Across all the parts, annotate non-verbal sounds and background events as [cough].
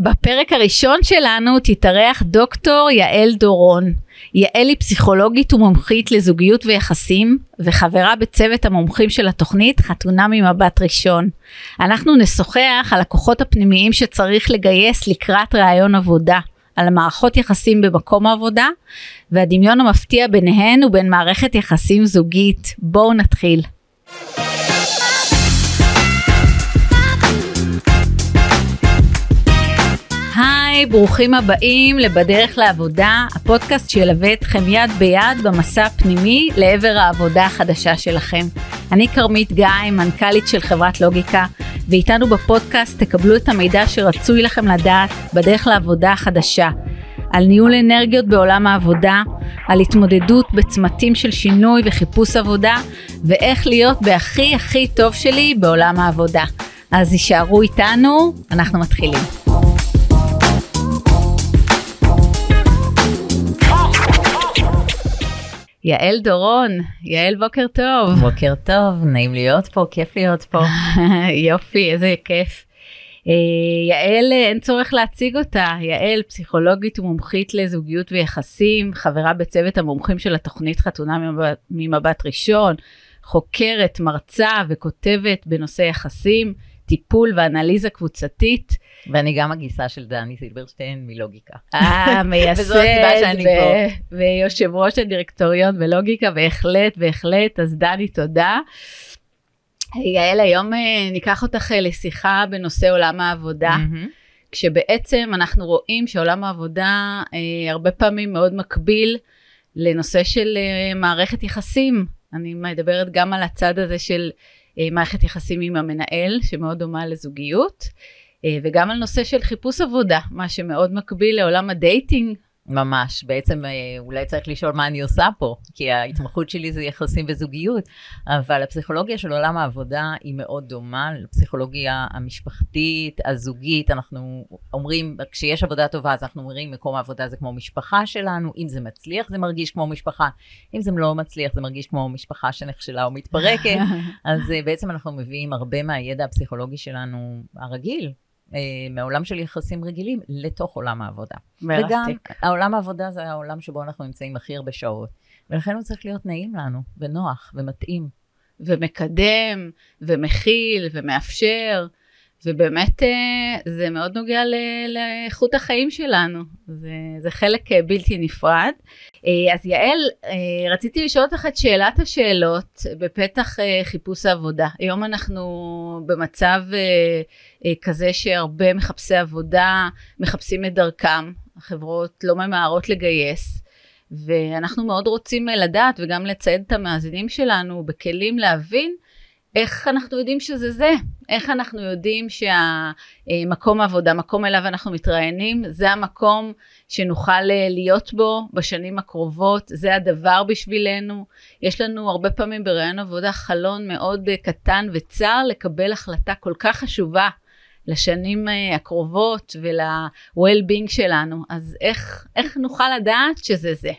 בפרק הראשון שלנו תתארח דוקטור יעל דורון. יעל היא פסיכולוגית ומומחית לזוגיות ויחסים וחברה בצוות המומחים של התוכנית חתונה ממבט ראשון. אנחנו נשוחח על הכוחות הפנימיים שצריך לגייס לקראת ראיון עבודה, על מערכות יחסים במקום העבודה והדמיון המפתיע ביניהן ובין מערכת יחסים זוגית. בואו נתחיל. היי, ברוכים הבאים ל"בדרך לעבודה", הפודקאסט שילווה אתכם יד ביד במסע הפנימי לעבר העבודה החדשה שלכם. אני כרמית גיא, מנכ"לית של חברת לוגיקה, ואיתנו בפודקאסט תקבלו את המידע שרצוי לכם לדעת בדרך לעבודה החדשה. על ניהול אנרגיות בעולם העבודה, על התמודדות בצמתים של שינוי וחיפוש עבודה, ואיך להיות בהכי הכי טוב שלי בעולם העבודה. אז יישארו איתנו, אנחנו מתחילים. יעל דורון, יעל בוקר טוב. בוקר טוב, נעים להיות פה, כיף להיות פה. [laughs] יופי, איזה כיף. אה, יעל, אין צורך להציג אותה, יעל פסיכולוגית ומומחית לזוגיות ויחסים, חברה בצוות המומחים של התוכנית חתונה ממבט, ממבט ראשון, חוקרת, מרצה וכותבת בנושא יחסים, טיפול ואנליזה קבוצתית. ואני גם הגיסה של דני זילברשטיין מלוגיקה. אה, [laughs] מייסד ו- ויושב ראש הדירקטוריון בלוגיקה, בהחלט, בהחלט, אז דני, תודה. יעל, היום אה, ניקח אותך אה, לשיחה בנושא עולם העבודה. Mm-hmm. כשבעצם אנחנו רואים שעולם העבודה אה, הרבה פעמים מאוד מקביל לנושא של אה, מערכת יחסים. אני מדברת גם על הצד הזה של מערכת יחסים עם המנהל, שמאוד דומה לזוגיות, אה, וגם על נושא של חיפוש עבודה, מה שמאוד מקביל לעולם ה dating. ממש, בעצם אה, אולי צריך לשאול מה אני עושה פה, כי ההתמחות שלי זה יחסים וזוגיות, אבל הפסיכולוגיה של עולם העבודה היא מאוד דומה לפסיכולוגיה המשפחתית, הזוגית, אנחנו אומרים, כשיש עבודה טובה אז אנחנו אומרים מקום העבודה זה כמו משפחה שלנו, אם זה מצליח זה מרגיש כמו משפחה, אם זה לא מצליח זה מרגיש כמו משפחה שנכשלה או מתפרקת, [laughs] אז בעצם אנחנו מביאים הרבה מהידע הפסיכולוגי שלנו הרגיל, אה, מעולם של יחסים רגילים לתוך עולם העבודה. מרתק. וגם העולם העבודה זה העולם שבו אנחנו נמצאים הכי הרבה שעות, ולכן הוא צריך להיות נעים לנו, ונוח, ומתאים. ומקדם, ומכיל, ומאפשר, ובאמת אה, זה מאוד נוגע לאיכות החיים שלנו, זה, זה חלק אה, בלתי נפרד. אה, אז יעל, רציתי לשאול אותך את שאלת השאלות בפתח חיפוש העבודה. היום אנחנו במצב כזה שהרבה מחפשי עבודה מחפשים את דרכם, החברות לא ממהרות לגייס. ואנחנו מאוד רוצים לדעת וגם לצייד את המאזינים שלנו בכלים להבין איך אנחנו יודעים שזה זה? איך אנחנו יודעים שהמקום העבודה, מקום אליו אנחנו מתראיינים, זה המקום שנוכל אה, להיות בו בשנים הקרובות, זה הדבר בשבילנו. יש לנו הרבה פעמים בראיון עבודה חלון מאוד אה, קטן וצר לקבל החלטה כל כך חשובה לשנים אה, הקרובות ול-well-being שלנו, אז איך, איך נוכל לדעת שזה זה?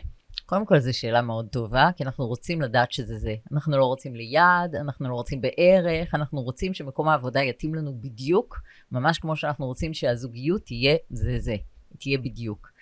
קודם כל זו שאלה מאוד טובה, כי אנחנו רוצים לדעת שזה זה. אנחנו לא רוצים ליד, אנחנו לא רוצים בערך, אנחנו רוצים שמקום העבודה יתאים לנו בדיוק, ממש כמו שאנחנו רוצים שהזוגיות תהיה זה זה, תהיה בדיוק.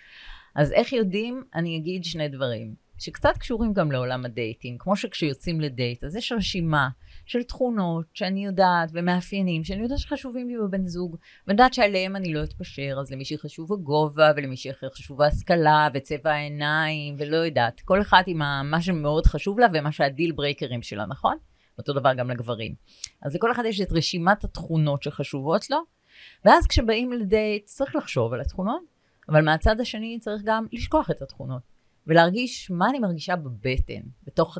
אז איך יודעים? אני אגיד שני דברים, שקצת קשורים גם לעולם ה dating. כמו שכשיוצאים לדייט, אז יש רשימה של תכונות שאני יודעת ומאפיינים שאני יודעת שחשובים לי בבן זוג, ואני יודעת שעליהם אני לא אתפשר, אז למישהי חשוב הגובה, ולמישהי אחר חשוב ההשכלה, וצבע העיניים, ולא יודעת. כל אחת עם מה שמאוד חשוב לה ומה שה deal breaker ים שלה, נכון? אותו דבר גם לגברים. אז לכל אחד יש את רשימת התכונות שחשובות לו, ואז כשבאים לדייט צריך לחשוב על התכונות, אבל מהצד השני צריך גם לשכוח את התכונות. ולהרגיש מה אני מרגישה בבטן, בתוך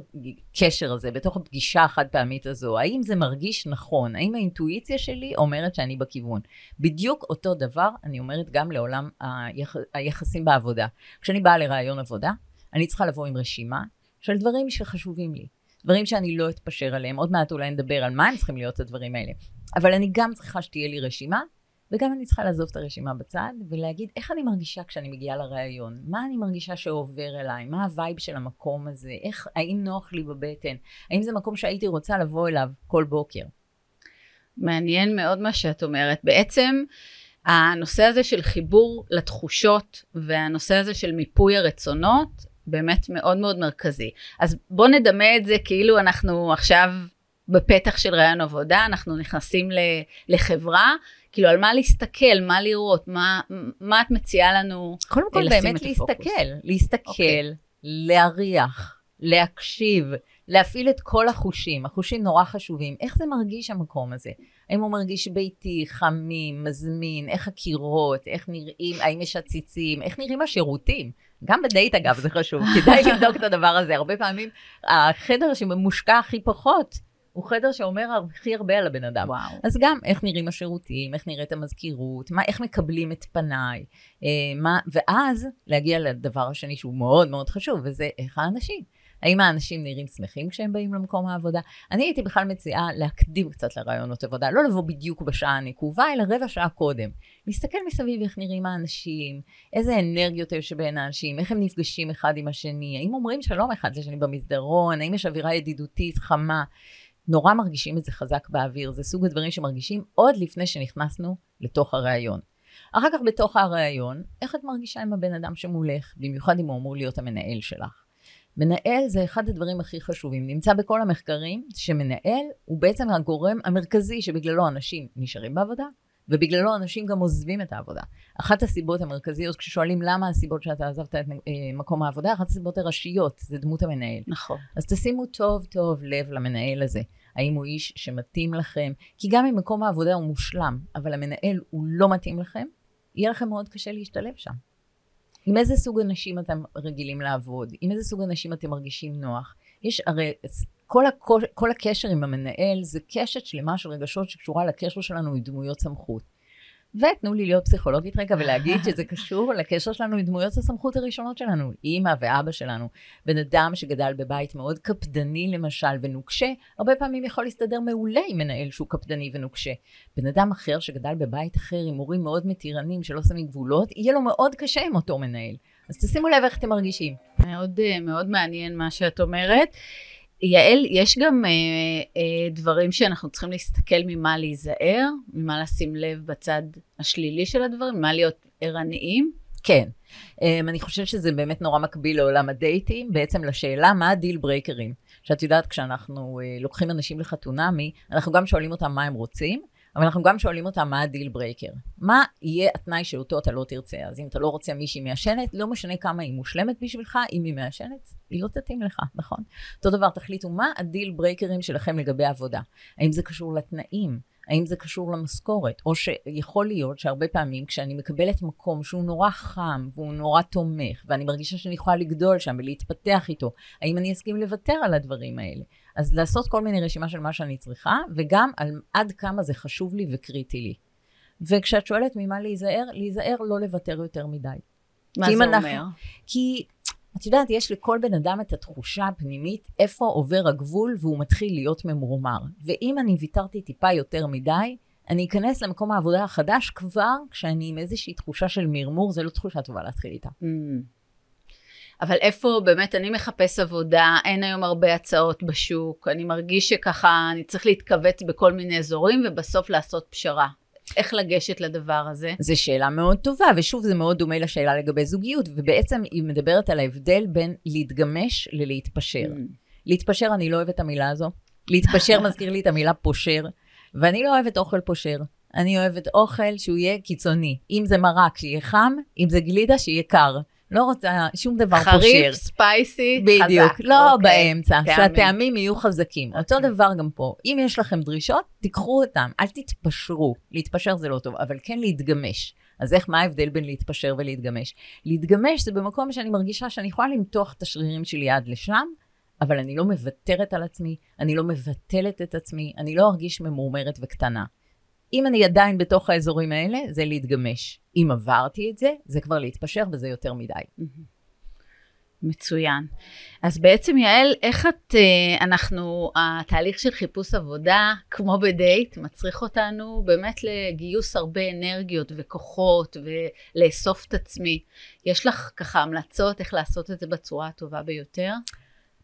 הקשר הזה, בתוך הפגישה החד פעמית הזו. האם זה מרגיש נכון? האם האינטואיציה שלי אומרת שאני בכיוון? בדיוק אותו דבר אני אומרת גם לעולם היח... היחסים בעבודה. כשאני באה לראיון עבודה, אני צריכה לבוא עם רשימה של דברים שחשובים לי. דברים שאני לא אתפשר עליהם. עוד מעט אולי נדבר על מה הם צריכים להיות הדברים האלה. אבל אני גם צריכה שתהיה לי רשימה וגם אני צריכה לעזוב את הרשימה בצד ולהגיד איך אני מרגישה כשאני מגיעה לראיון, מה אני מרגישה שעובר אליי, מה ה vibe של המקום הזה, איך, האם נוח לי בבטן, האם זה מקום שהייתי רוצה לבוא אליו כל בוקר. מעניין מאוד מה שאת אומרת. בעצם הנושא הזה של חיבור לתחושות והנושא הזה של מיפוי הרצונות באמת מאוד מאוד מרכזי. אז בוא נדמה את זה כאילו אנחנו עכשיו בפתח של רעיון עבודה, אנחנו נכנסים לחברה, כאילו על מה להסתכל, מה לראות, מה, מה את מציעה לנו קודם כל באמת להסתכל, להסתכל, okay. אוקיי. להריח, להקשיב, להפעיל את כל החושים, החושים נורא חשובים. איך זה מרגיש המקום הזה? האם הוא מרגיש ביתי, חמים, מזמין, איך הקירות, איך נראים, האם יש עציצים, איך נראים השירותים? גם בדייט אגב, זה חשוב, [laughs] כדאי לבדוק את הדבר הזה. הרבה פעמים החדר שממושקע הכי פחות, הוא חדר שאומר הכי הרבה על הבן אדם. וואו. אז גם איך נראים השירותים, איך נראית המזכירות, מה, איך מקבלים את פניי, אה, מה, ואז להגיע לדבר השני שהוא מאוד מאוד חשוב, וזה איך האנשים. האם האנשים נראים שמחים כשהם באים למקום העבודה? אני הייתי בכלל מציעה להקדים קצת לרעיונות עבודה, לא לבוא בדיוק בשעה הנקובה, אלא רבע שעה קודם. להסתכל מסביב איך נראים האנשים, איזה אנרגיות יש בין האנשים, איך הם נפגשים אחד עם השני, האם אומרים שלום אחד לשני במסדרון, האם יש אווירה ידידותית, חמה. נורא מרגישים את זה חזק באוויר, זה סוג הדברים שמרגישים עוד לפני שנכנסנו לתוך הראיון. אחר כך בתוך הראיון, איך את מרגישה עם הבן אדם שמולך, במיוחד אם הוא אמור להיות המנהל שלך. מנהל זה אחד הדברים הכי חשובים. נמצא בכל המחקרים שמנהל הוא בעצם הגורם המרכזי שבגללו אנשים נשארים בעבודה, ובגללו אנשים גם עוזבים את העבודה. אחת הסיבות המרכזיות, כששואלים למה הסיבות שאתה עזבת את אה, מקום העבודה, אחת הסיבות הראשיות זה דמות המנהל. נכון. אז תשימו טוב טוב לב למנהל הזה. האם הוא איש שמתאים לכם? כי גם אם מקום העבודה הוא מושלם, אבל המנהל הוא לא מתאים לכם, יהיה לכם מאוד קשה להשתלב שם. עם איזה סוג אנשים אתם רגילים לעבוד? עם איזה סוג אנשים אתם מרגישים נוח? יש הרי, כל, הקוש, כל הקשר עם המנהל זה קשת שלמה של רגשות שקשורה לקשר שלנו עם דמויות סמכות. ותנו לי להיות פסיכולוגית רגע ולהגיד שזה קשור לקשר שלנו עם דמויות הסמכות הראשונות שלנו, אימא ואבא שלנו. בן אדם שגדל בבית מאוד קפדני למשל ונוקשה, הרבה פעמים יכול להסתדר מעולה עם מנהל שהוא קפדני ונוקשה. בן אדם אחר שגדל בבית אחר עם הורים מאוד מתירנים שלא שמים גבולות, יהיה לו מאוד קשה עם אותו מנהל. אז תשימו לב איך אתם מרגישים. מאוד, אה, מאוד מעניין מה שאת אומרת. יעל, יש גם אה, אה, דברים שאנחנו צריכים להסתכל ממה להיזהר, ממה לשים לב בצד השלילי של הדברים, ממה להיות ערניים. כן. אום, אני חושבת שזה באמת נורא מקביל לעולם הדייטים, בעצם לשאלה מה ה deal breaker ים. שאת יודעת, כשאנחנו אה, לוקחים אנשים לחתונמי, אנחנו גם שואלים אותם מה הם רוצים, אבל אנחנו גם שואלים אותם מה ה deal breaker. מה יהיה התנאי שאותו אתה לא תרצה? אז אם אתה לא רוצה מישהי מעשנת, לא משנה כמה היא מושלמת בשבילך, אם היא מעשנת, היא לא תתאים לך, נכון? אותו דבר, תחליטו מה ה deal breaker ים שלכם לגבי עבודה. האם זה קשור לתנאים? האם זה קשור למשכורת? או שיכול להיות שהרבה פעמים כשאני מקבלת מקום שהוא נורא חם והוא נורא תומך, ואני מרגישה שאני יכולה לגדול שם ולהתפתח איתו, האם אני אסכים לוותר על הדברים האלה? אז לעשות כל מיני רשימה של מה שאני צריכה, וגם על עד כמה זה חשוב לי וקריטי לי. וכשאת שואלת ממה להיזהר, להיזהר לא לוותר יותר מדי. מה זה אנחנו, אומר? כי את יודעת, יש לכל בן אדם את התחושה הפנימית איפה עובר הגבול והוא מתחיל להיות ממורמר. ואם אני ויתרתי טיפה יותר מדי, אני אכנס למקום העבודה החדש כבר כשאני עם איזושהי תחושה של מרמור, זו לא תחושה טובה להתחיל איתה. Mm. אבל איפה באמת אני מחפש עבודה, אין היום הרבה הצעות בשוק, אני מרגיש שככה אני צריך להתכווץ בכל מיני אזורים ובסוף לעשות פשרה. איך לגשת לדבר הזה? זו שאלה מאוד טובה, ושוב זה מאוד דומה לשאלה לגבי זוגיות, ובעצם היא מדברת על ההבדל בין להתגמש ללהתפשר. Mm. להתפשר, אני לא אוהבת את המילה הזו. להתפשר [laughs] מזכיר לי את המילה פושר, ואני לא אוהבת אוכל פושר. אני אוהבת אוכל שהוא יהיה קיצוני. אם זה מרק, שיהיה חם, אם זה גלידה, שיהיה קר. לא רוצה שום דבר פושר. חריף, ספייסי, בדיוק, חזק. בדיוק, לא אוקיי. באמצע, שהטעמים יהיו חזקים. אוקיי. אותו דבר גם פה. אם יש לכם דרישות, תיקחו אותם, אל תתפשרו. להתפשר זה לא טוב, אבל כן להתגמש. אז איך, מה ההבדל בין להתפשר ולהתגמש? להתגמש זה במקום שאני מרגישה שאני יכולה למתוח את השרירים שלי עד לשם, אבל אני לא מוותרת על עצמי, אני לא מבטלת את עצמי, אני לא ארגיש ממורמרת וקטנה. אם אני עדיין בתוך האזורים האלה, זה להתגמש. אם עברתי את זה, זה כבר להתפשר וזה יותר מדי. מצוין. אז בעצם יעל, איך את, אה, אנחנו, התהליך של חיפוש עבודה, כמו בדייט, מצריך אותנו באמת לגיוס הרבה אנרגיות וכוחות ולאסוף את עצמי. יש לך ככה המלצות איך לעשות את זה בצורה הטובה ביותר?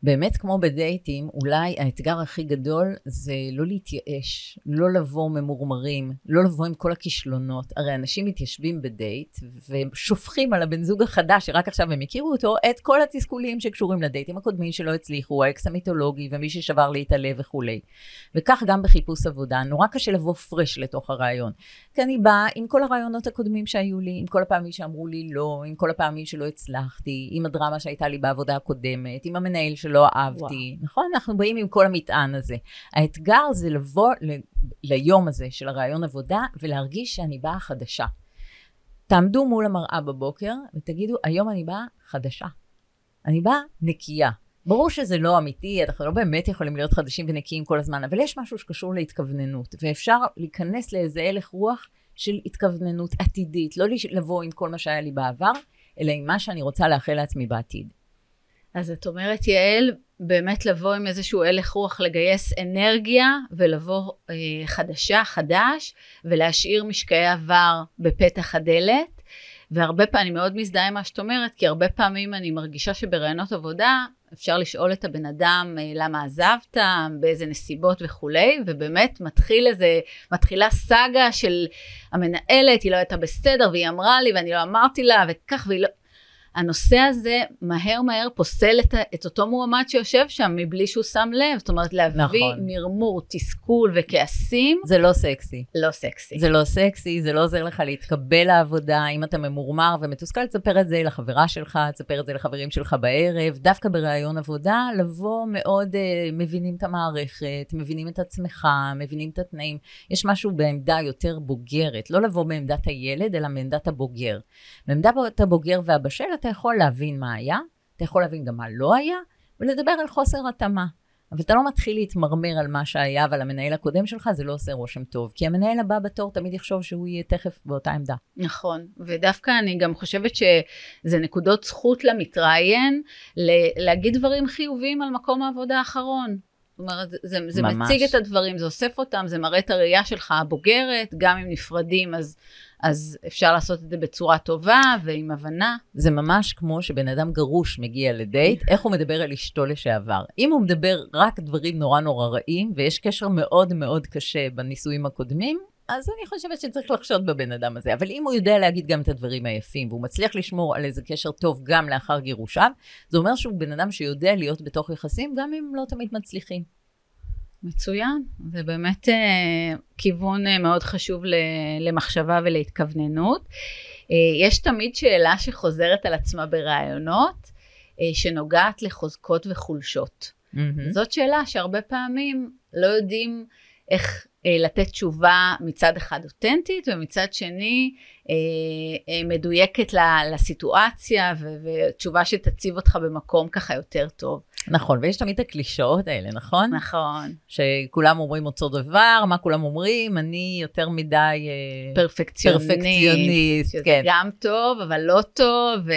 באמת כמו בדייטים, אולי האתגר הכי גדול זה לא להתייאש, לא לבוא ממורמרים, לא לבוא עם כל הכישלונות. הרי אנשים מתיישבים בדייט ושופכים על הבן זוג החדש, שרק עכשיו הם הכירו אותו, את כל התסכולים שקשורים לדייטים הקודמים שלא הצליחו, האקס המיתולוגי ומי ששבר לי את הלב וכולי. וכך גם בחיפוש עבודה, נורא קשה לבוא פרש לתוך הרעיון. כי אני באה עם כל הרעיונות הקודמים שהיו לי, עם כל הפעמים שאמרו לי לא, עם כל הפעמים שלא הצלחתי, עם הדרמה שהייתה לי בעבודה הקודמת, עם המנהל שלא אהבתי, וואו. נכון? אנחנו באים עם כל המטען הזה. האתגר זה לבוא ל, ליום הזה של הרעיון עבודה ולהרגיש שאני באה חדשה. תעמדו מול המראה בבוקר ותגידו, היום אני באה חדשה. אני באה נקייה. ברור שזה לא אמיתי, אנחנו לא באמת יכולים להיות חדשים ונקיים כל הזמן, אבל יש משהו שקשור להתכווננות, ואפשר להיכנס לאיזה הלך רוח של התכווננות עתידית, לא לבוא עם כל מה שהיה לי בעבר, אלא עם מה שאני רוצה לאחל לעצמי בעתיד. אז את אומרת, יעל, באמת לבוא עם איזשהו הלך רוח, לגייס אנרגיה ולבוא אה, חדשה, חדש, ולהשאיר משקעי עבר בפתח הדלת. והרבה פעמים, אני מאוד מזדהה עם מה שאת אומרת, כי הרבה פעמים אני מרגישה שברעיונות עבודה אפשר לשאול את הבן אדם אה, למה עזבת, באיזה נסיבות וכולי, ובאמת מתחיל איזה, מתחילה סאגה של המנהלת, היא לא הייתה בסדר, והיא אמרה לי ואני לא אמרתי לה, וכך, והיא לא... הנושא הזה מהר מהר פוסל את, את אותו מועמד שיושב שם מבלי שהוא שם לב. זאת אומרת, להביא נכון. מרמור, תסכול וכעסים. זה לא סקסי. לא סקסי. זה לא סקסי, זה לא עוזר לך להתקבל לעבודה. אם אתה ממורמר ומתוסכל, תספר את זה לחברה שלך, תספר את זה לחברים שלך בערב. דווקא בראיון עבודה, לבוא מאוד uh, מבינים את המערכת, מבינים את עצמך, מבינים את התנאים. יש משהו בעמדה יותר בוגרת, לא לבוא בעמדת הילד, אלא בעמדת הבוגר. בעמדת הבוגר והבשל, אתה יכול להבין מה היה, אתה יכול להבין גם מה לא היה, ולדבר על חוסר התאמה. אבל אתה לא מתחיל להתמרמר על מה שהיה ועל המנהל הקודם שלך, זה לא עושה רושם טוב. כי המנהל הבא בתור תמיד יחשוב שהוא יהיה תכף באותה עמדה. נכון, ודווקא אני גם חושבת שזה נקודות זכות למתראיין להגיד דברים חיוביים על מקום העבודה האחרון. זאת אומרת, זה, זה מציג את הדברים, זה אוסף אותם, זה מראה את הראייה שלך הבוגרת, גם אם נפרדים אז, אז אפשר לעשות את זה בצורה טובה ועם הבנה. זה ממש כמו שבן אדם גרוש מגיע לדייט, איך הוא מדבר על אשתו לשעבר. אם הוא מדבר רק דברים נורא נורא רעים, ויש קשר מאוד מאוד קשה בנישואים הקודמים, אז אני חושבת שצריך לחשוד בבן אדם הזה. אבל אם הוא יודע להגיד גם את הדברים היפים, והוא מצליח לשמור על איזה קשר טוב גם לאחר גירושיו, זה אומר שהוא בן אדם שיודע להיות בתוך יחסים, גם אם לא תמיד מצליחים. מצוין, זה באמת אה, כיוון אה, מאוד חשוב למחשבה ולהתכווננות. אה, יש תמיד שאלה שחוזרת על עצמה ברעיונות, אה, שנוגעת לחוזקות וחולשות. Mm-hmm. זאת שאלה שהרבה פעמים לא יודעים איך לתת תשובה מצד אחד אותנטית ומצד שני אה, אה, מדויקת לסיטואציה ותשובה שתציב אותך במקום ככה יותר טוב. נכון, ויש תמיד את הקלישאות האלה, נכון? נכון. שכולם אומרים אותו דבר, מה כולם אומרים? אני יותר מדי... פרפקציוניסט. פרפקציוניסט, כן. גם טוב, אבל לא טוב, ו...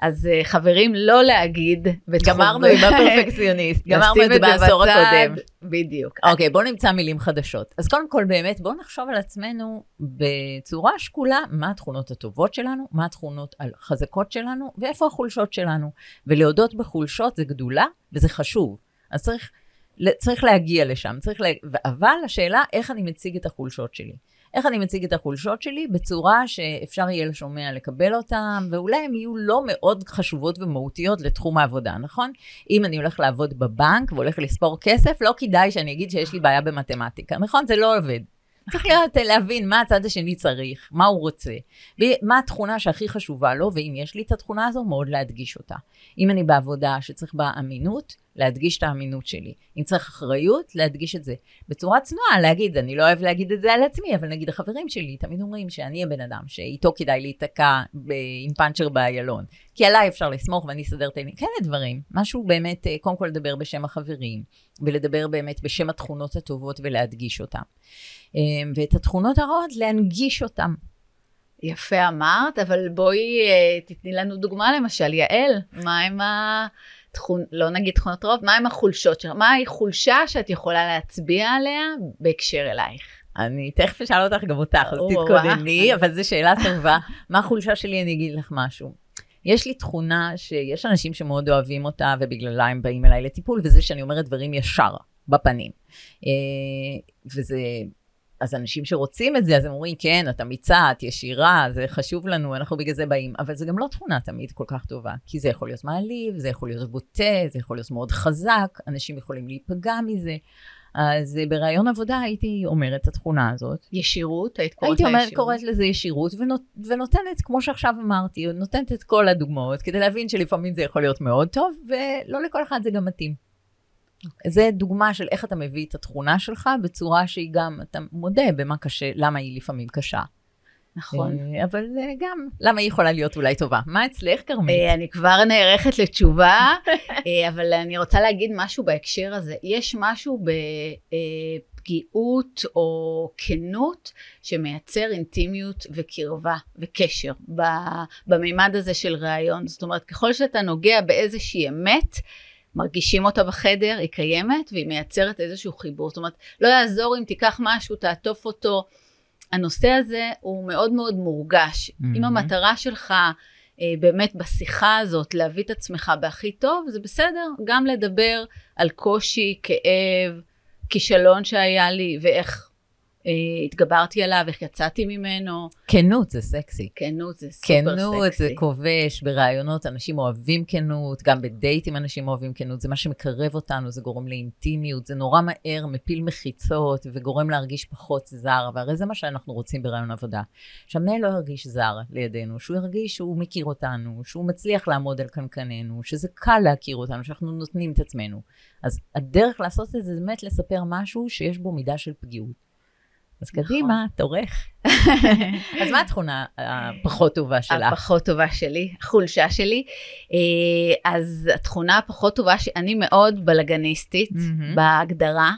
אז uh, חברים, לא להגיד גמרנו עם הפרפקציוניסט, [laughs] גמרנו את זה בעשור הקודם. בדיוק. אוקיי, בואו נמצא מילים חדשות. אז קודם כל, באמת, בואו נחשוב על עצמנו בצורה שקולה, מה התכונות הטובות שלנו, מה התכונות החזקות שלנו, ואיפה החולשות שלנו. ולהודות בחולשות זה גדולה, וזה חשוב. אז צריך, צריך להגיע לשם, צריך לה... אבל השאלה, איך אני מציג את החולשות שלי. איך אני מציג את החולשות שלי בצורה שאפשר יהיה לשומע לקבל אותן, ואולי הן יהיו לא מאוד חשובות ומהותיות לתחום העבודה, נכון? אם אני הולך לעבוד בבנק והולך לספור כסף, לא כדאי שאני אגיד שיש לי בעיה במתמטיקה, נכון? זה לא עובד. צריך להיות, להבין מה הצד השני צריך, מה הוא רוצה, ומה התכונה שהכי חשובה לו, ואם יש לי את התכונה הזו, מאוד להדגיש אותה. אם אני בעבודה שצריך בה אמינות, להדגיש את האמינות שלי. אם צריך אחריות, להדגיש את זה. בצורה צנועה, להגיד, אני לא אוהב להגיד את זה על עצמי, אבל נגיד החברים שלי תמיד אומרים שאני הבן אדם שאיתו כדאי להיתקע עם פאנצ'ר באיילון. כי עליי אפשר לסמוך ואני אסדר את העניין. כאלה דברים. משהו באמת, אה, קודם כל לדבר בשם החברים, ולדבר באמת בשם התכונות הטובות ולהדגיש אותן. אה, ואת התכונות הרעות, להנגיש אותן. יפה אמרת, אבל בואי אה, תתני לנו דוגמה למשל, יעל, מה עם ה... תכון, לא נגיד תכונות רוב, מה עם החולשות שלך? מהי חולשה שאת יכולה להצביע עליה בהקשר אלייך? אני תכף אשאל אותך גם אותך, אז תתכונני, אבל זו שאלה טובה. מה החולשה שלי? אני אגיד לך משהו. יש לי תכונה שיש אנשים שמאוד אוהבים אותה ובגללה הם באים אליי לטיפול, וזה שאני אומרת דברים ישר, בפנים. אה, וזה... אז אנשים שרוצים את זה, אז הם אומרים, כן, את אמיצה, את ישירה, זה חשוב לנו, אנחנו בגלל זה באים. אבל זה גם לא תכונה תמיד כל כך טובה, כי זה יכול להיות מעליב, זה יכול להיות בוטה, זה יכול להיות מאוד חזק, אנשים יכולים להיפגע מזה. אז אה, בראיון עבודה הייתי אומרת את התכונה הזאת. ישירות? היית קוראת הייתי לה אומרת, ישירות? קוראת לזה ישירות, ונות, ונותנת, כמו שעכשיו אמרתי, נותנת את כל הדוגמאות, כדי להבין שלפעמים זה יכול להיות מאוד טוב, ולא לכל אחד זה גם מתאים. Okay. זה דוגמה של איך אתה מביא את התכונה שלך בצורה שהיא גם, אתה מודה במה קשה, למה היא לפעמים קשה. נכון. אה, אבל אה, גם, למה היא יכולה להיות אולי טובה. מה אצלך, כרמית? אה, אני כבר נערכת לתשובה, [laughs] אבל אני רוצה להגיד משהו בהקשר הזה. יש משהו בפגיעות או כנות שמייצר אינטימיות וקרבה וקשר ב- במימד הזה של ראיון. זאת אומרת, ככל שאתה נוגע באיזושהי אמת, מרגישים אותה בחדר, היא קיימת והיא מייצרת איזשהו חיבור. זאת אומרת, לא יעזור אם תיקח משהו, תעטוף אותו. הנושא הזה הוא מאוד מאוד מורגש. Mm-hmm. אם המטרה שלך אה, באמת בשיחה הזאת להביא את עצמך בהכי טוב, זה בסדר גם לדבר על קושי, כאב, כישלון שהיה לי ואיך התגברתי עליו, איך יצאתי ממנו. כנות זה סקסי. כנות זה סופר כנות סקסי. זה כובש, בראיונות אנשים אוהבים כנות, גם בדייטים אנשים אוהבים כנות, זה מה שמקרב אותנו, זה גורם לאינטימיות, זה נורא מהר, מפיל מחיצות וגורם להרגיש פחות זר, והרי זה מה שאנחנו רוצים ברעיון עבודה. שהמנהל לא ירגיש זר לידינו, שהוא ירגיש שהוא מכיר אותנו, שהוא מצליח לעמוד על קנקננו, שזה קל להכיר אותנו, שאנחנו נותנים את עצמנו. אז הדרך לעשות את זה זה באמת לספר משהו שיש בו מידה של פגיעות. אז נכון. קדימה, תורך. [laughs] אז מה התכונה הפחות טובה שלך? הפחות טובה שלי, החולשה שלי. אה, אז התכונה הפחות טובה, שאני מאוד בלגניסטית. בהגדרה.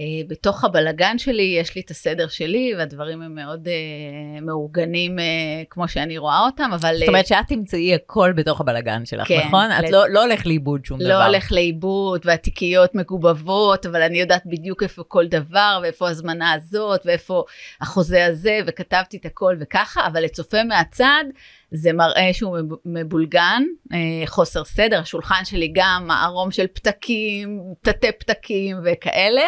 אה, בתוך הבלגן שלי יש לי את הסדר שלי והדברים הם מאוד אה, מאורגנים אה, כמו שאני רואה אותם, אבל זאת אומרת שאת תמצאי הכל בתוך הבלגן שלך, כן, נכון? את לד- לא לא הולך לאיבוד שום דבר. לא הולך לאיבוד והתיקיות מגובבות, אבל אני יודעת בדיוק איפה כל דבר ואיפה הזמנה הזאת ואיפה החוזה הזה וכתבתי את הכל וככה, אבל לצופה מהצד זה מראה שהוא מב- מבולגן, אה, חוסר סדר, השולחן שלי גם מערום של פתקים, תתי פתקים וכאלה,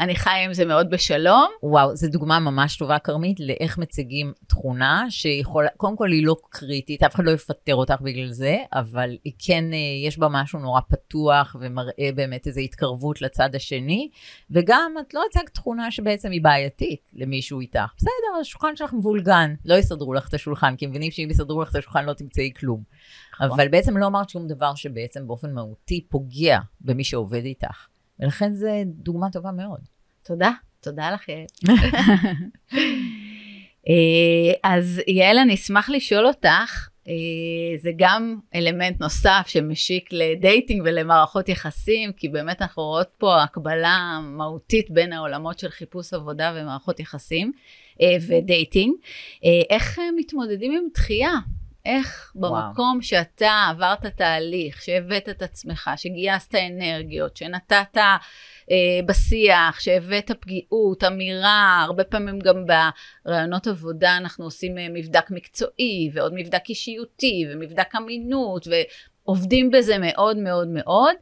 אני חיה עם זה מאוד בשלום. וואו, זו דוגמה ממש טובה, כרמית, לאיך מציגים תכונה שיכולה, קודם כל היא לא קריטית, אף אחד לא יפטר אותך בגלל זה, אבל היא כן, אה, יש בה משהו נורא פתוח ומראה באמת איזו התקרבות לצד השני, וגם את לא הצגת תכונה שבעצם היא בעייתית למישהו איתך. בסדר, השולחן שלך מבולגן, לא יסדרו לך את השולחן, כי מבינים שאם יסדרו לך את השולחן לא תמצאי כלום. נכון. אבל בעצם לא אמרת שום דבר שבעצם באופן מהותי פוגע במי שעובד איתך. ולכן זו דוגמה טובה מאוד. תודה, תודה לך יעל. [laughs] אה, אז יעל, אני אשמח לשאול אותך, אה, זה גם אלמנט נוסף שמשיק לדייטינג ולמערכות יחסים, כי באמת אנחנו רואות פה הקבלה מהותית בין העולמות של חיפוש עבודה ומערכות יחסים אה, ודייטינג. איך מתמודדים עם דחייה? איך במקום שאתה עברת תהליך, שהבאת את עצמך, שגייסת אנרגיות, שנתת אה, בשיח, שהבאת פגיעות, אמירה, הרבה פעמים גם ברעיונות עבודה אנחנו עושים אה, מבדק מקצועי ועוד מבדק אישיותי ומבדק אמינות ועובדים בזה מאוד מאוד מאוד.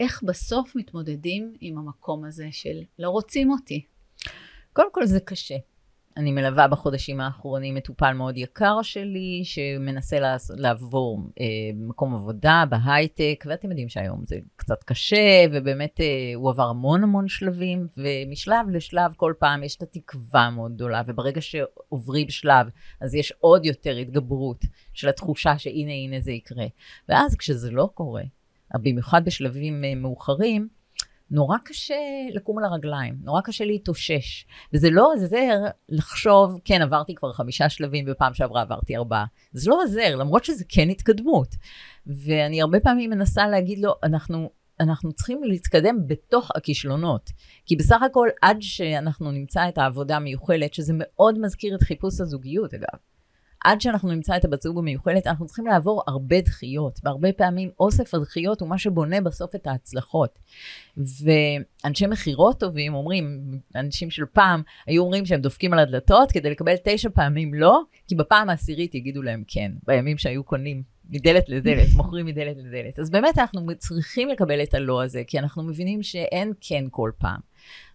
איך בסוף מתמודדים עם המקום הזה של לא רוצים אותי? קודם כל זה קשה. אני מלווה בחודשים האחרונים מטופל מאוד יקר שלי, שמנסה לעבור אה, מקום עבודה בהייטק, ואתם יודעים שהיום זה קצת קשה, ובאמת אה, הוא עבר המון המון שלבים, ומשלב לשלב כל פעם יש את התקווה המאוד גדולה, וברגע שעוברים שלב, אז יש עוד יותר התגברות של התחושה שהנה הנה זה יקרה. ואז כשזה לא קורה, במיוחד בשלבים אה, מאוחרים, נורא קשה לקום על הרגליים, נורא קשה להתאושש. וזה לא עוזר לחשוב, כן, עברתי כבר חמישה שלבים, בפעם שעברה עברתי ארבעה. זה לא עוזר, למרות שזה כן התקדמות. ואני הרבה פעמים מנסה להגיד לו, אנחנו, אנחנו צריכים להתקדם בתוך הכישלונות. כי בסך הכל, עד שאנחנו נמצא את העבודה המיוחלת, שזה מאוד מזכיר את חיפוש הזוגיות, אגב. עד שאנחנו נמצא את הבת זוג המיוחלת, אנחנו צריכים לעבור הרבה דחיות, והרבה פעמים אוסף הדחיות הוא מה שבונה בסוף את ההצלחות. ואנשי מכירות טובים אומרים, אנשים של פעם, היו אומרים שהם דופקים על הדלתות כדי לקבל תשע פעמים לא, כי בפעם העשירית יגידו להם כן, בימים שהיו קונים מדלת לדלת, [laughs] מוכרים מדלת לדלת. אז באמת אנחנו צריכים לקבל את הלא הזה, כי אנחנו מבינים שאין כן כל פעם.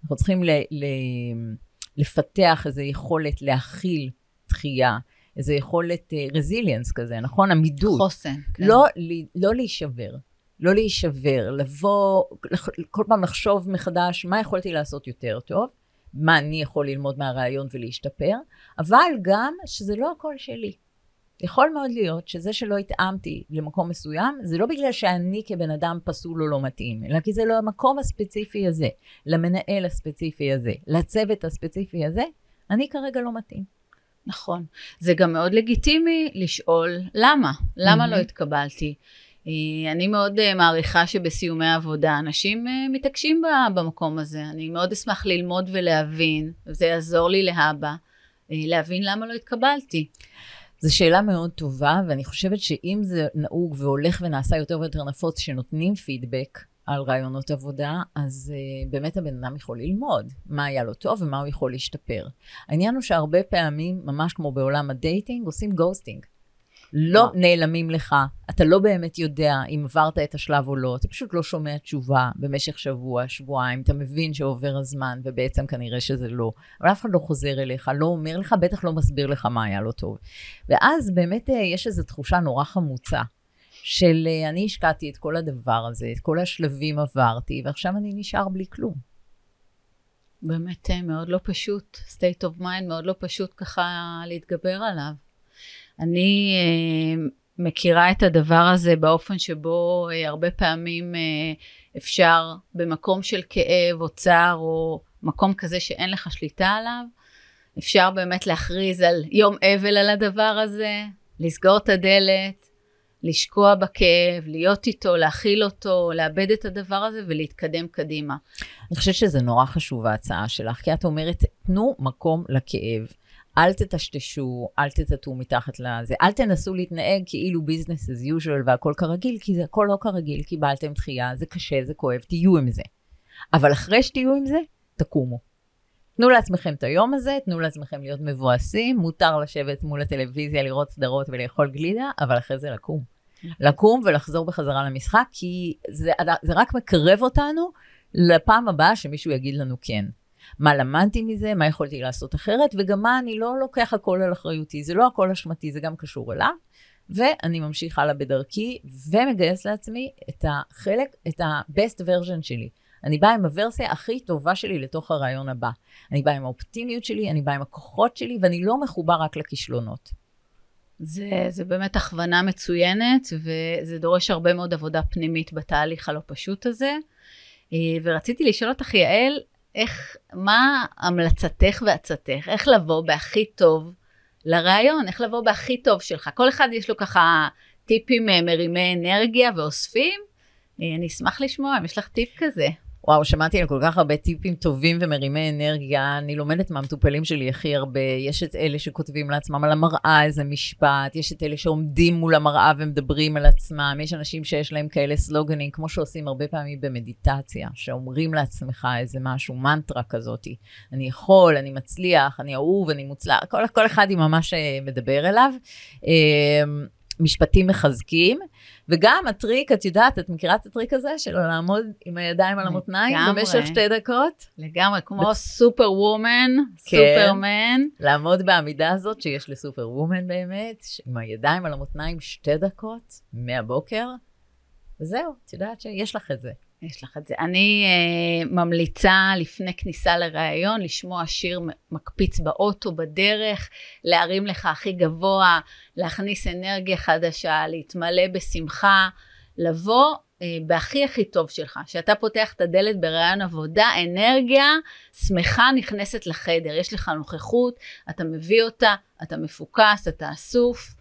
אנחנו צריכים ל- ל- לפתח איזו יכולת להכיל דחייה, איזו יכולת רזיליאנס uh, כזה, נכון? עמידות. חוסן. כן. לא, לא להישבר. לא להישבר, לבוא, כל פעם לחשוב מחדש מה יכולתי לעשות יותר טוב, מה אני יכול ללמוד מהרעיון ולהשתפר, אבל גם שזה לא הכל שלי. יכול מאוד להיות שזה שלא התאמתי למקום מסוים, זה לא בגלל שאני כבן אדם פסול או לא מתאים, אלא כי זה לא המקום הספציפי הזה, למנהל הספציפי הזה, לצוות הספציפי הזה, אני כרגע לא מתאים. נכון. זה גם מאוד לגיטימי לשאול למה, למה mm-hmm. לא התקבלתי. אה, אני מאוד אה, מעריכה שבסיומי עבודה אנשים אה, מתעקשים במקום הזה. אני מאוד אשמח ללמוד ולהבין, וזה יעזור לי להבא, להבין למה לא התקבלתי. זו שאלה מאוד טובה, ואני חושבת שאם זה נהוג והולך ונעשה יותר ויותר נפוץ, שנותנים פידבק על רעיונות עבודה, אז uh, באמת הבן אדם יכול ללמוד מה היה לו טוב ומה הוא יכול להשתפר. העניין הוא שהרבה פעמים, ממש כמו בעולם ה dating, עושים ghosting. לא אה. נעלמים לך, אתה לא באמת יודע אם עברת את השלב או לא, אתה פשוט לא שומע תשובה במשך שבוע, שבועיים, אתה מבין שעובר הזמן ובעצם כנראה שזה לא, אבל אף אחד לא חוזר אליך, לא אומר לך, בטח לא מסביר לך מה היה לא טוב. ואז באמת אה, יש איזו תחושה נורא חמוצה. של אה, אני השקעתי את כל הדבר הזה, את כל השלבים עברתי, ועכשיו אני נשאר בלי כלום. באמת מאוד לא פשוט, state of mind מאוד לא פשוט ככה להתגבר עליו. אני אה, מכירה את הדבר הזה באופן שבו אה, הרבה פעמים אה, אפשר במקום של כאב או צער או מקום כזה שאין לך שליטה עליו, אפשר באמת להכריז על יום אבל על הדבר הזה, לסגור את הדלת, לשקוע בכאב, להיות איתו, להכיל אותו, לאבד את הדבר הזה ולהתקדם קדימה. אני חושבת שזה נורא חשוב ההצעה שלך, כי את אומרת, תנו מקום לכאב. אל תטשטשו, אל תטטו מתחת לזה, אל תנסו להתנהג כאילו ביזנס as usual והכל כרגיל, כי זה הכל לא כרגיל, קיבלתם דחייה, זה קשה, זה כואב, תהיו עם זה. אבל אחרי שתהיו עם זה, תקומו. תנו לעצמכם את היום הזה, תנו לעצמכם להיות מבואסים, מותר לשבת מול הטלוויזיה, לראות סדרות ולאכול גלידה, אבל אחרי זה לקום. לקום ולחזור בחזרה למשחק, כי זה, זה רק מקרב אותנו לפעם הבאה שמישהו יגיד לנו כן. מה למדתי מזה, מה יכולתי לעשות אחרת, וגם מה אני לא לוקח הכל על אחריותי, זה לא הכל אשמתי, זה גם קשור אליו. ואני ממשיך הלאה בדרכי, ומגייס לעצמי את החלק, את ה-best version שלי. אני באה עם הוורסיה הכי טובה שלי לתוך הרעיון הבא. אני באה עם האופטימיות שלי, אני באה עם הכוחות שלי, ואני לא מחובר רק לכישלונות. זה, זה באמת הכוונה מצוינת, וזה דורש הרבה מאוד עבודה פנימית בתהליך הלא פשוט הזה. אה, ורציתי לשאול אותך, יעל, איך, מה המלצתך ועצתך? איך לבוא בהכי טוב לרעיון? איך לבוא בהכי טוב שלך? כל אחד יש לו ככה טיפים אה, מרימי אנרגיה ואוספים. אה, אני אשמח לשמוע אם יש לך טיפ כזה. וואו, שמעתי על כל כך הרבה טיפים טובים ומרימי אנרגיה. אני לומדת מהמטופלים שלי הכי הרבה. יש את אלה שכותבים לעצמם על המראה איזה משפט, יש את אלה שעומדים מול המראה ומדברים על עצמם, יש אנשים שיש להם כאלה סלוגנים, כמו שעושים הרבה פעמים במדיטציה, שאומרים לעצמך איזה משהו, מנטרה כזאת. אני יכול, אני מצליח, אני אהוב, אני מוצלח, כל, כל אחד עם מה שמדבר אליו. משפטים מחזקים. וגם הטריק, את יודעת, את מכירה את הטריק הזה של לעמוד עם הידיים על המותניים במשך שתי דקות? לגמרי, כמו סופר וומן, סופרמן. לעמוד בעמידה הזאת שיש לסופר וומן באמת, עם הידיים על המותניים שתי דקות מהבוקר, וזהו, את יודעת שיש לך את זה. יש לך את זה. אני uh, ממליצה לפני כניסה לראיון לשמוע שיר מקפיץ באוטו, בדרך, להרים לך הכי גבוה, להכניס אנרגיה חדשה, להתמלא בשמחה, לבוא uh, בהכי הכי טוב שלך. כשאתה פותח את הדלת בראיון עבודה, אנרגיה שמחה נכנסת לחדר. יש לך נוכחות, אתה מביא אותה, אתה מפוקס, אתה אסוף.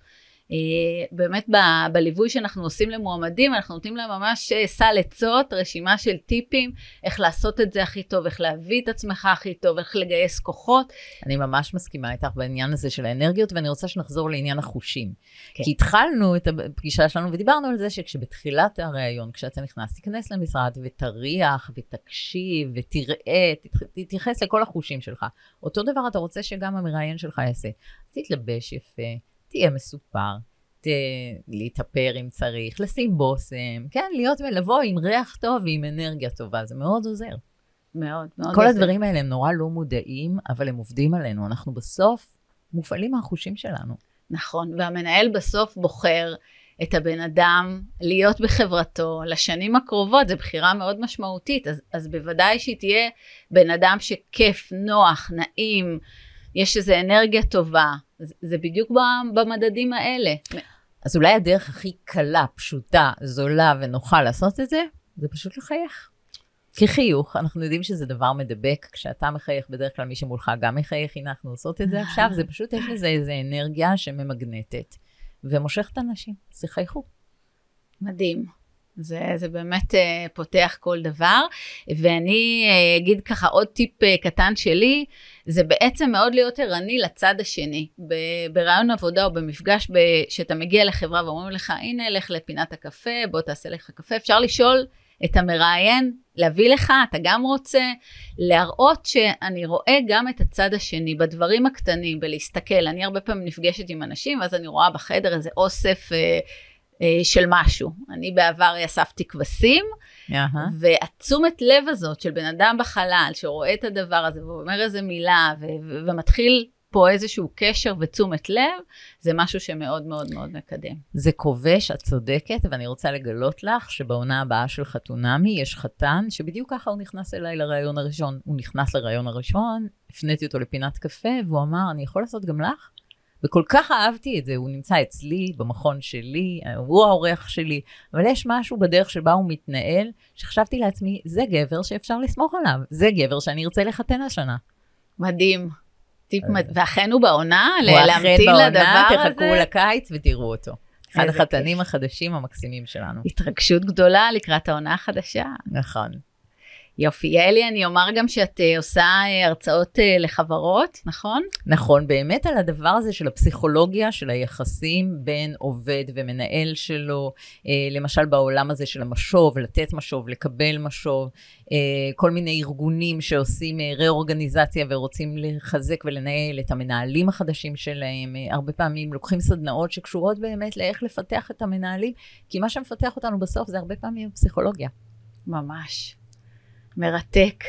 אה, באמת ב- בליווי שאנחנו עושים למועמדים, אנחנו נותנים להם ממש אה, סל עצות, רשימה של טיפים, איך לעשות את זה הכי טוב, איך להביא את עצמך הכי טוב, איך לגייס כוחות. אני ממש מסכימה איתך בעניין הזה של האנרגיות, ואני רוצה שנחזור לעניין החושים. כן. כי התחלנו את הפגישה שלנו ודיברנו על זה שכשבתחילת הראיון, כשאתה נכנס, תיכנס למשרד ותריח ותקשיב ותראה, תתייחס לכל החושים שלך. אותו דבר אתה רוצה שגם המראיין שלך יעשה. תתלבש יפה. תהיה מסופר, ת, להתאפר אם צריך, לשים בושם, כן, להיות ולבוא עם ריח טוב ועם אנרגיה טובה, זה מאוד עוזר. מאוד, מאוד כל עוזר. הדברים האלה הם נורא לא מודעים, אבל הם עובדים עלינו. אנחנו בסוף מופעלים מהחושים שלנו. נכון, והמנהל בסוף בוחר את הבן אדם להיות בחברתו לשנים הקרובות, זו בחירה מאוד משמעותית, אז, אז בוודאי שהיא תהיה בן אדם שכיף, נוח, נעים, יש איזו אנרגיה טובה, זה, זה בדיוק במדדים האלה. אז אולי הדרך הכי קלה, פשוטה, זולה ונוחה לעשות את זה, זה פשוט לחייך. כי חיוך, אנחנו יודעים שזה דבר מדבק, כשאתה מחייך, בדרך כלל מי שמולך גם מחייך, הנה אנחנו עושות את זה עכשיו, זה פשוט, יש לזה איזו אנרגיה שממגנטת, ומושכת אנשים, אז תחייכו. מדהים. זה, זה באמת uh, פותח כל דבר, ואני uh, אגיד ככה עוד טיפ uh, קטן שלי, זה בעצם מאוד להיות ערני לצד השני. ב- ברעיון עבודה או במפגש ב- שאתה מגיע לחברה ואומרים לך, הנה, לך לפינת הקפה, בוא תעשה לך קפה, אפשר לשאול את המראיין, להביא לך, אתה גם רוצה, להראות שאני רואה גם את הצד השני בדברים הקטנים, בלהסתכל. אני הרבה פעמים נפגשת עם אנשים, ואז אני רואה בחדר איזה אוסף אה, של משהו. אני בעבר אספתי כבשים. והתשומת לב הזאת של בן אדם בחלל, שרואה את הדבר הזה ואומר איזה מילה, ו- ו- ומתחיל פה איזשהו קשר ותשומת לב, זה משהו שמאוד מאוד מאוד מקדם. זה כובש, את צודקת, ואני רוצה לגלות לך שבעונה הבאה של חתונמי יש חתן שבדיוק ככה הוא נכנס אליי לראיון הראשון. הוא נכנס לראיון הראשון, הפניתי אותו לפינת קפה, והוא אמר, אני יכול לעשות גם לך? וכל כך אהבתי את זה, הוא נמצא אצלי, במכון שלי, הוא האורח שלי, אבל יש משהו בדרך שבה הוא מתנהל, שחשבתי לעצמי, זה גבר שאפשר לסמוך עליו, זה גבר שאני ארצה לחתן השנה. מדהים. טיפ מד... ואכן הוא בעונה? הוא אכן להמתין בעונה, לדבר הזה? תחכו לקיץ ותראו אותו. אחד החתנים כיף. החדשים המקסימים שלנו. התרגשות גדולה לקראת העונה החדשה. נכון. יופי. יעלי, אני אומר גם שאת אה, עושה אה, הרצאות אה, לחברות, נכון? נכון, באמת על הדבר הזה של הפסיכולוגיה, של היחסים בין עובד ומנהל שלו, למשל בעולם הזה של המשוב, לתת משוב, לקבל משוב, כל מיני ארגונים שעושים רה-אורגניזציה ורוצים לחזק ולנהל את המנהלים החדשים שלהם, הרבה פעמים לוקחים סדנאות שקשורות באמת לאיך לפתח את המנהלים, כי מה שמפתח אותנו בסוף זה הרבה פעמים פסיכולוגיה. ממש. מרתק.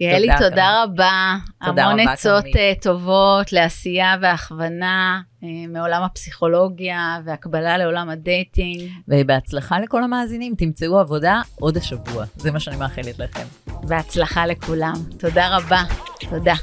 יעלי, תודה, תודה רבה. תודה המון רבה, עצות כרמית. אה, טובות לעשייה והכוונה אה, מעולם הפסיכולוגיה והקבלה לעולם הדייטינג. ובהצלחה לכל המאזינים, תמצאו עבודה עוד השבוע, זה מה שאני מאחלת לכם. בהצלחה לכולם. תודה רבה. תודה.